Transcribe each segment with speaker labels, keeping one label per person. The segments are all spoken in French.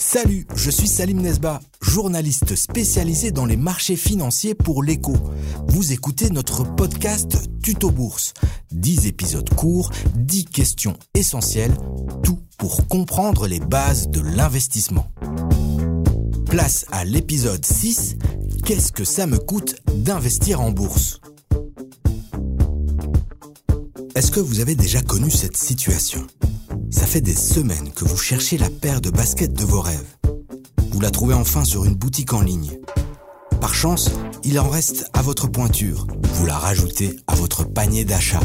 Speaker 1: Salut, je suis Salim Nesba, journaliste spécialisé dans les marchés financiers pour l'écho. Vous écoutez notre podcast Tuto Bourse. 10 épisodes courts, 10 questions essentielles, tout pour comprendre les bases de l'investissement. Place à l'épisode 6, Qu'est-ce que ça me coûte d'investir en bourse? Est-ce que vous avez déjà connu cette situation? Ça fait des semaines que vous cherchez la paire de baskets de vos rêves. Vous la trouvez enfin sur une boutique en ligne. Par chance, il en reste à votre pointure. Vous la rajoutez à votre panier d'achat.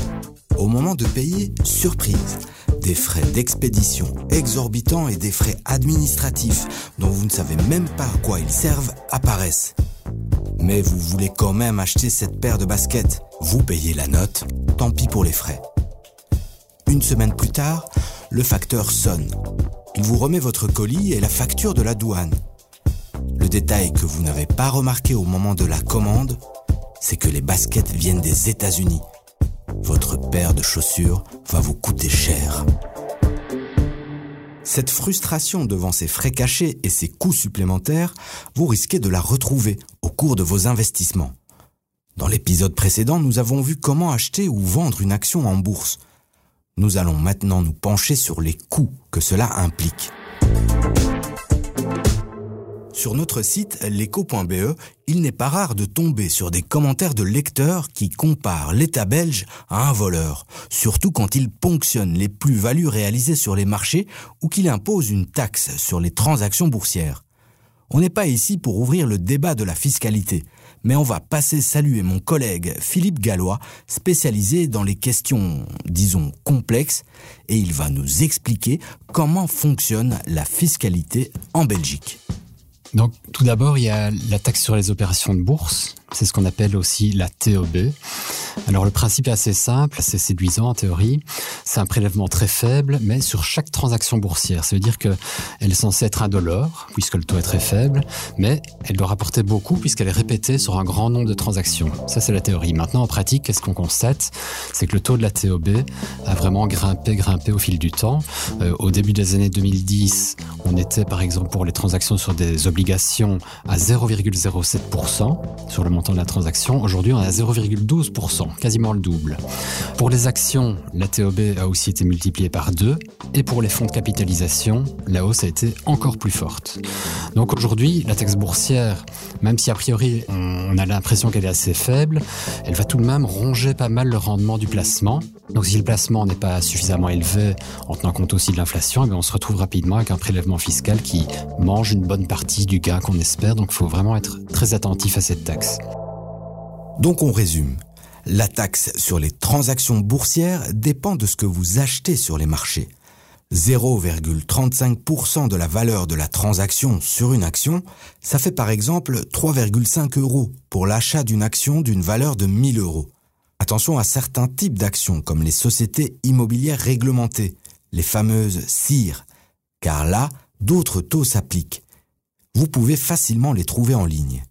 Speaker 1: Au moment de payer, surprise, des frais d'expédition exorbitants et des frais administratifs dont vous ne savez même pas à quoi ils servent apparaissent. Mais vous voulez quand même acheter cette paire de baskets. Vous payez la note, tant pis pour les frais. Une semaine plus tard, le facteur sonne. Il vous remet votre colis et la facture de la douane. Le détail que vous n'avez pas remarqué au moment de la commande, c'est que les baskets viennent des États-Unis. Votre paire de chaussures va vous coûter cher. Cette frustration devant ces frais cachés et ces coûts supplémentaires, vous risquez de la retrouver au cours de vos investissements. Dans l'épisode précédent, nous avons vu comment acheter ou vendre une action en bourse. Nous allons maintenant nous pencher sur les coûts que cela implique. Sur notre site leco.be, il n'est pas rare de tomber sur des commentaires de lecteurs qui comparent l'État belge à un voleur, surtout quand il ponctionne les plus-values réalisées sur les marchés ou qu'il impose une taxe sur les transactions boursières. On n'est pas ici pour ouvrir le débat de la fiscalité, mais on va passer saluer mon collègue Philippe Gallois, spécialisé dans les questions, disons, complexes, et il va nous expliquer comment fonctionne la fiscalité en Belgique.
Speaker 2: Donc, tout d'abord, il y a la taxe sur les opérations de bourse. C'est ce qu'on appelle aussi la TOB. Alors le principe est assez simple, c'est séduisant en théorie. C'est un prélèvement très faible, mais sur chaque transaction boursière. Ça veut dire qu'elle est censée être indolore, puisque le taux est très faible, mais elle doit rapporter beaucoup puisqu'elle est répétée sur un grand nombre de transactions. Ça, c'est la théorie. Maintenant, en pratique, qu'est-ce qu'on constate? C'est que le taux de la TOB a vraiment grimpé, grimpé au fil du temps. Euh, au début des années 2010, on était, par exemple, pour les transactions sur des obligations à 0,07% sur le montant de la transaction. Aujourd'hui, on est à 0,12% quasiment le double. Pour les actions, la TOB a aussi été multipliée par deux, et pour les fonds de capitalisation, la hausse a été encore plus forte. Donc aujourd'hui, la taxe boursière, même si a priori on a l'impression qu'elle est assez faible, elle va tout de même ronger pas mal le rendement du placement. Donc si le placement n'est pas suffisamment élevé, en tenant compte aussi de l'inflation, eh on se retrouve rapidement avec un prélèvement fiscal qui mange une bonne partie du gain qu'on espère. Donc il faut vraiment être très attentif à cette taxe.
Speaker 1: Donc on résume. La taxe sur les transactions boursières dépend de ce que vous achetez sur les marchés. 0,35% de la valeur de la transaction sur une action, ça fait par exemple 3,5 euros pour l'achat d'une action d'une valeur de 1000 euros. Attention à certains types d'actions comme les sociétés immobilières réglementées, les fameuses CIR, car là, d'autres taux s'appliquent. Vous pouvez facilement les trouver en ligne.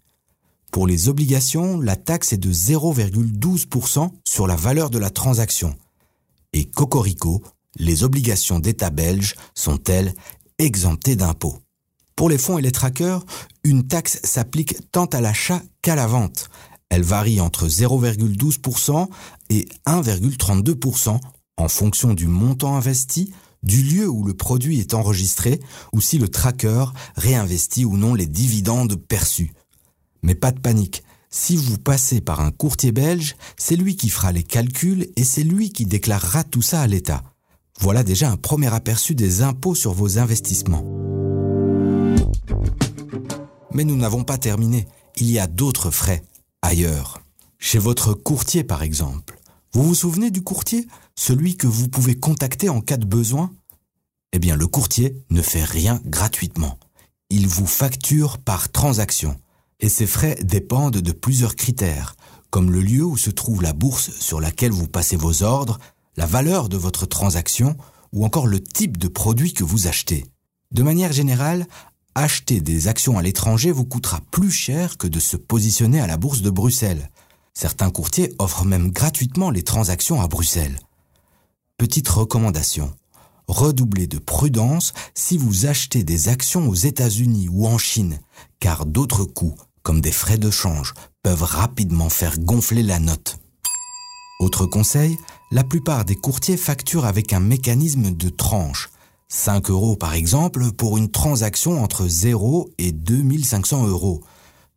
Speaker 1: Pour les obligations, la taxe est de 0,12% sur la valeur de la transaction. Et Cocorico, les obligations d'État belge sont-elles exemptées d'impôts? Pour les fonds et les trackers, une taxe s'applique tant à l'achat qu'à la vente. Elle varie entre 0,12% et 1,32% en fonction du montant investi, du lieu où le produit est enregistré ou si le tracker réinvestit ou non les dividendes perçus. Mais pas de panique. Si vous passez par un courtier belge, c'est lui qui fera les calculs et c'est lui qui déclarera tout ça à l'État. Voilà déjà un premier aperçu des impôts sur vos investissements. Mais nous n'avons pas terminé. Il y a d'autres frais, ailleurs. Chez votre courtier par exemple. Vous vous souvenez du courtier Celui que vous pouvez contacter en cas de besoin? Eh bien le courtier ne fait rien gratuitement. Il vous facture par transaction et ces frais dépendent de plusieurs critères, comme le lieu où se trouve la bourse sur laquelle vous passez vos ordres, la valeur de votre transaction ou encore le type de produit que vous achetez. De manière générale, acheter des actions à l'étranger vous coûtera plus cher que de se positionner à la bourse de Bruxelles. Certains courtiers offrent même gratuitement les transactions à Bruxelles. Petite recommandation. redoublez de prudence si vous achetez des actions aux États-Unis ou en Chine, car d'autres coûts, comme des frais de change, peuvent rapidement faire gonfler la note. Autre conseil, la plupart des courtiers facturent avec un mécanisme de tranche. 5 euros par exemple pour une transaction entre 0 et 2500 euros.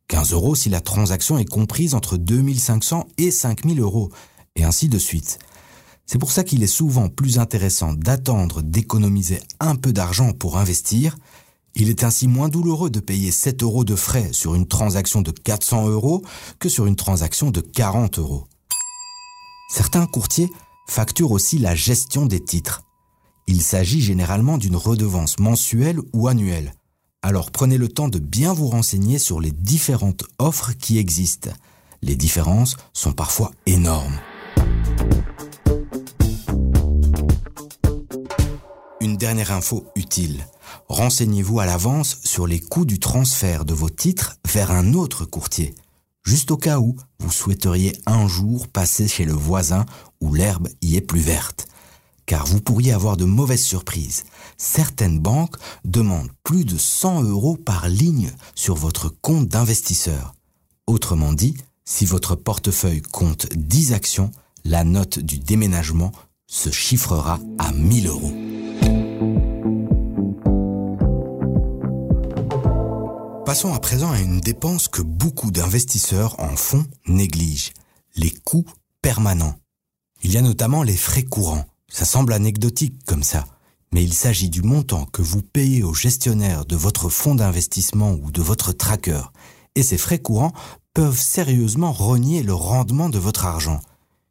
Speaker 1: 15 euros si la transaction est comprise entre 2500 et 5000 euros, et ainsi de suite. C'est pour ça qu'il est souvent plus intéressant d'attendre d'économiser un peu d'argent pour investir. Il est ainsi moins douloureux de payer 7 euros de frais sur une transaction de 400 euros que sur une transaction de 40 euros. Certains courtiers facturent aussi la gestion des titres. Il s'agit généralement d'une redevance mensuelle ou annuelle. Alors prenez le temps de bien vous renseigner sur les différentes offres qui existent. Les différences sont parfois énormes. Une dernière info utile. Renseignez-vous à l'avance sur les coûts du transfert de vos titres vers un autre courtier, juste au cas où vous souhaiteriez un jour passer chez le voisin où l'herbe y est plus verte car vous pourriez avoir de mauvaises surprises. Certaines banques demandent plus de 100 euros par ligne sur votre compte d'investisseur. Autrement dit, si votre portefeuille compte 10 actions, la note du déménagement se chiffrera à 1000 euros. Passons à présent à une dépense que beaucoup d'investisseurs en font négligent, les coûts permanents. Il y a notamment les frais courants. Ça semble anecdotique comme ça, mais il s'agit du montant que vous payez au gestionnaire de votre fonds d'investissement ou de votre tracker, et ces frais courants peuvent sérieusement renier le rendement de votre argent.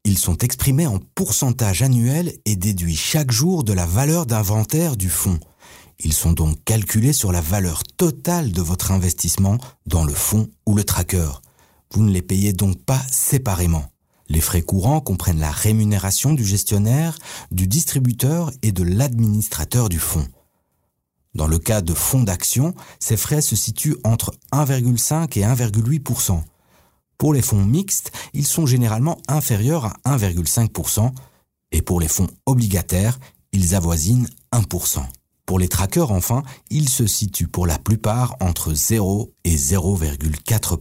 Speaker 1: Ils sont exprimés en pourcentage annuel et déduits chaque jour de la valeur d'inventaire du fonds. Ils sont donc calculés sur la valeur totale de votre investissement dans le fonds ou le tracker. Vous ne les payez donc pas séparément. Les frais courants comprennent la rémunération du gestionnaire, du distributeur et de l'administrateur du fonds. Dans le cas de fonds d'action, ces frais se situent entre 1,5 et 1,8% Pour les fonds mixtes, ils sont généralement inférieurs à 1,5 et pour les fonds obligataires, ils avoisinent 1% Pour les trackers, enfin, ils se situent pour la plupart entre 0 et 0,4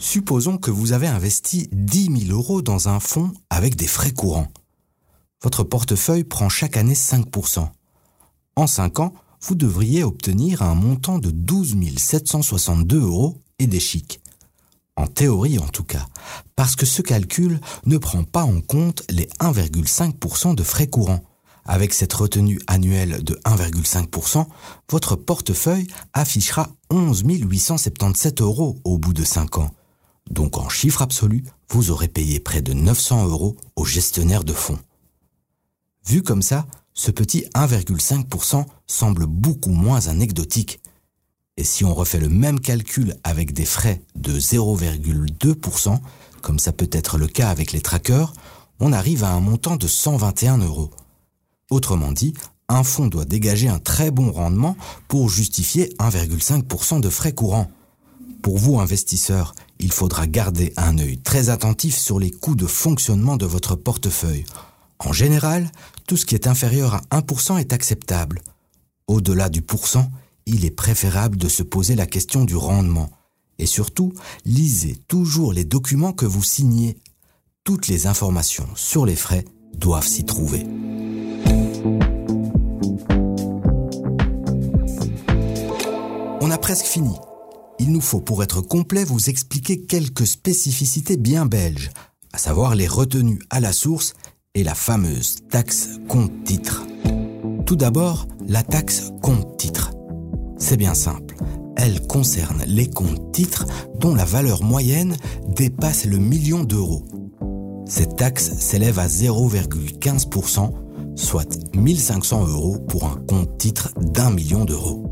Speaker 1: Supposons que vous avez investi 10 000 euros dans un fonds avec des frais courants. Votre portefeuille prend chaque année 5% En 5 ans, vous devriez obtenir un montant de 12 762 euros et des chics. En théorie en tout cas, parce que ce calcul ne prend pas en compte les 1,5% de frais courants. Avec cette retenue annuelle de 1,5%, votre portefeuille affichera 11 877 euros au bout de 5 ans. Donc en chiffre absolu, vous aurez payé près de 900 euros au gestionnaire de fonds. Vu comme ça, ce petit 1,5% semble beaucoup moins anecdotique. Et si on refait le même calcul avec des frais de 0,2%, comme ça peut être le cas avec les trackers, on arrive à un montant de 121 euros. Autrement dit, un fonds doit dégager un très bon rendement pour justifier 1,5% de frais courants. Pour vous, investisseurs, il faudra garder un œil très attentif sur les coûts de fonctionnement de votre portefeuille. En général, tout ce qui est inférieur à 1% est acceptable. Au-delà du pourcent, il est préférable de se poser la question du rendement. Et surtout, lisez toujours les documents que vous signez. Toutes les informations sur les frais doivent s'y trouver. On a presque fini il nous faut pour être complet vous expliquer quelques spécificités bien belges, à savoir les retenues à la source et la fameuse taxe compte-titre. Tout d'abord, la taxe compte-titre. C'est bien simple. Elle concerne les comptes-titres dont la valeur moyenne dépasse le million d'euros. Cette taxe s'élève à 0,15%, soit 1500 euros pour un compte-titre d'un million d'euros.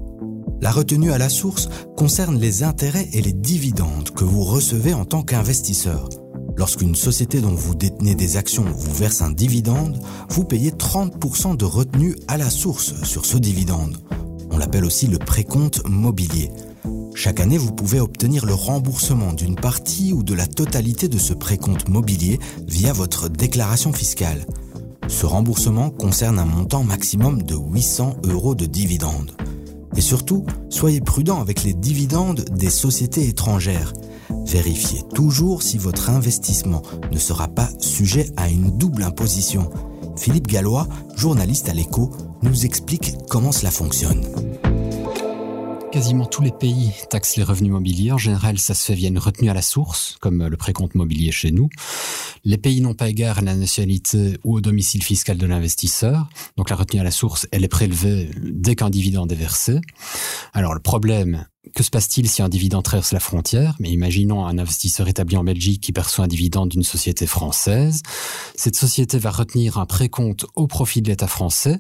Speaker 1: La retenue à la source concerne les intérêts et les dividendes que vous recevez en tant qu'investisseur. Lorsqu'une société dont vous détenez des actions vous verse un dividende, vous payez 30% de retenue à la source sur ce dividende. On l'appelle aussi le précompte mobilier. Chaque année, vous pouvez obtenir le remboursement d'une partie ou de la totalité de ce précompte mobilier via votre déclaration fiscale. Ce remboursement concerne un montant maximum de 800 euros de dividendes. Et surtout, soyez prudent avec les dividendes des sociétés étrangères. Vérifiez toujours si votre investissement ne sera pas sujet à une double imposition. Philippe Gallois, journaliste à l'écho, nous explique comment cela fonctionne.
Speaker 2: Quasiment tous les pays taxent les revenus mobiliers. En général, ça se fait via une retenue à la source, comme le précompte mobilier chez nous. Les pays n'ont pas égard à la nationalité ou au domicile fiscal de l'investisseur. Donc la retenue à la source, elle est prélevée dès qu'un dividende est versé. Alors le problème, que se passe-t-il si un dividende traverse la frontière? Mais imaginons un investisseur établi en Belgique qui perçoit un dividende d'une société française. Cette société va retenir un précompte au profit de l'État français.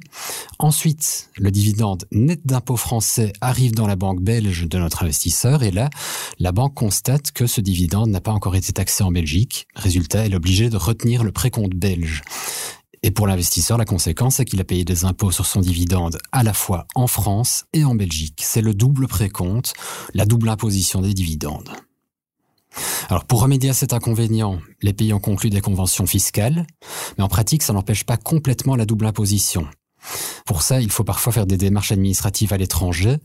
Speaker 2: Ensuite, le dividende net d'impôts français arrive dans la banque belge de notre investisseur et là, la banque constate que ce dividende n'a pas encore été taxé en Belgique. Résultat, elle est obligée de retenir le précompte belge. Et pour l'investisseur, la conséquence, c'est qu'il a payé des impôts sur son dividende à la fois en France et en Belgique. C'est le double précompte, la double imposition des dividendes. Alors pour remédier à cet inconvénient, les pays ont conclu des conventions fiscales, mais en pratique, ça n'empêche pas complètement la double imposition. Pour ça, il faut parfois faire des démarches administratives à l'étranger.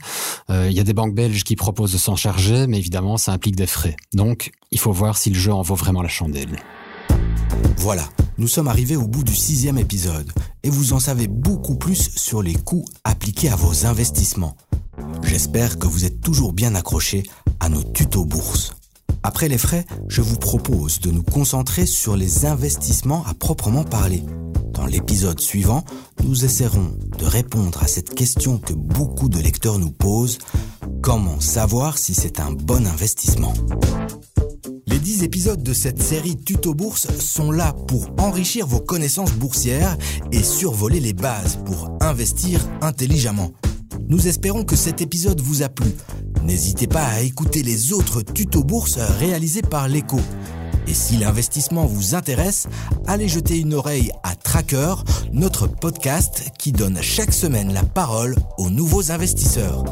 Speaker 2: Euh, il y a des banques belges qui proposent de s'en charger, mais évidemment, ça implique des frais. Donc, il faut voir si le jeu en vaut vraiment la chandelle.
Speaker 1: Voilà, nous sommes arrivés au bout du sixième épisode et vous en savez beaucoup plus sur les coûts appliqués à vos investissements. J'espère que vous êtes toujours bien accrochés à nos tutos bourses. Après les frais, je vous propose de nous concentrer sur les investissements à proprement parler. Dans l'épisode suivant, nous essaierons de répondre à cette question que beaucoup de lecteurs nous posent. Comment savoir si c'est un bon investissement? 10 épisodes de cette série Tuto Bourse sont là pour enrichir vos connaissances boursières et survoler les bases pour investir intelligemment. Nous espérons que cet épisode vous a plu. N'hésitez pas à écouter les autres tutos bourse réalisés par l'écho. Et si l'investissement vous intéresse, allez jeter une oreille à Tracker, notre podcast qui donne chaque semaine la parole aux nouveaux investisseurs.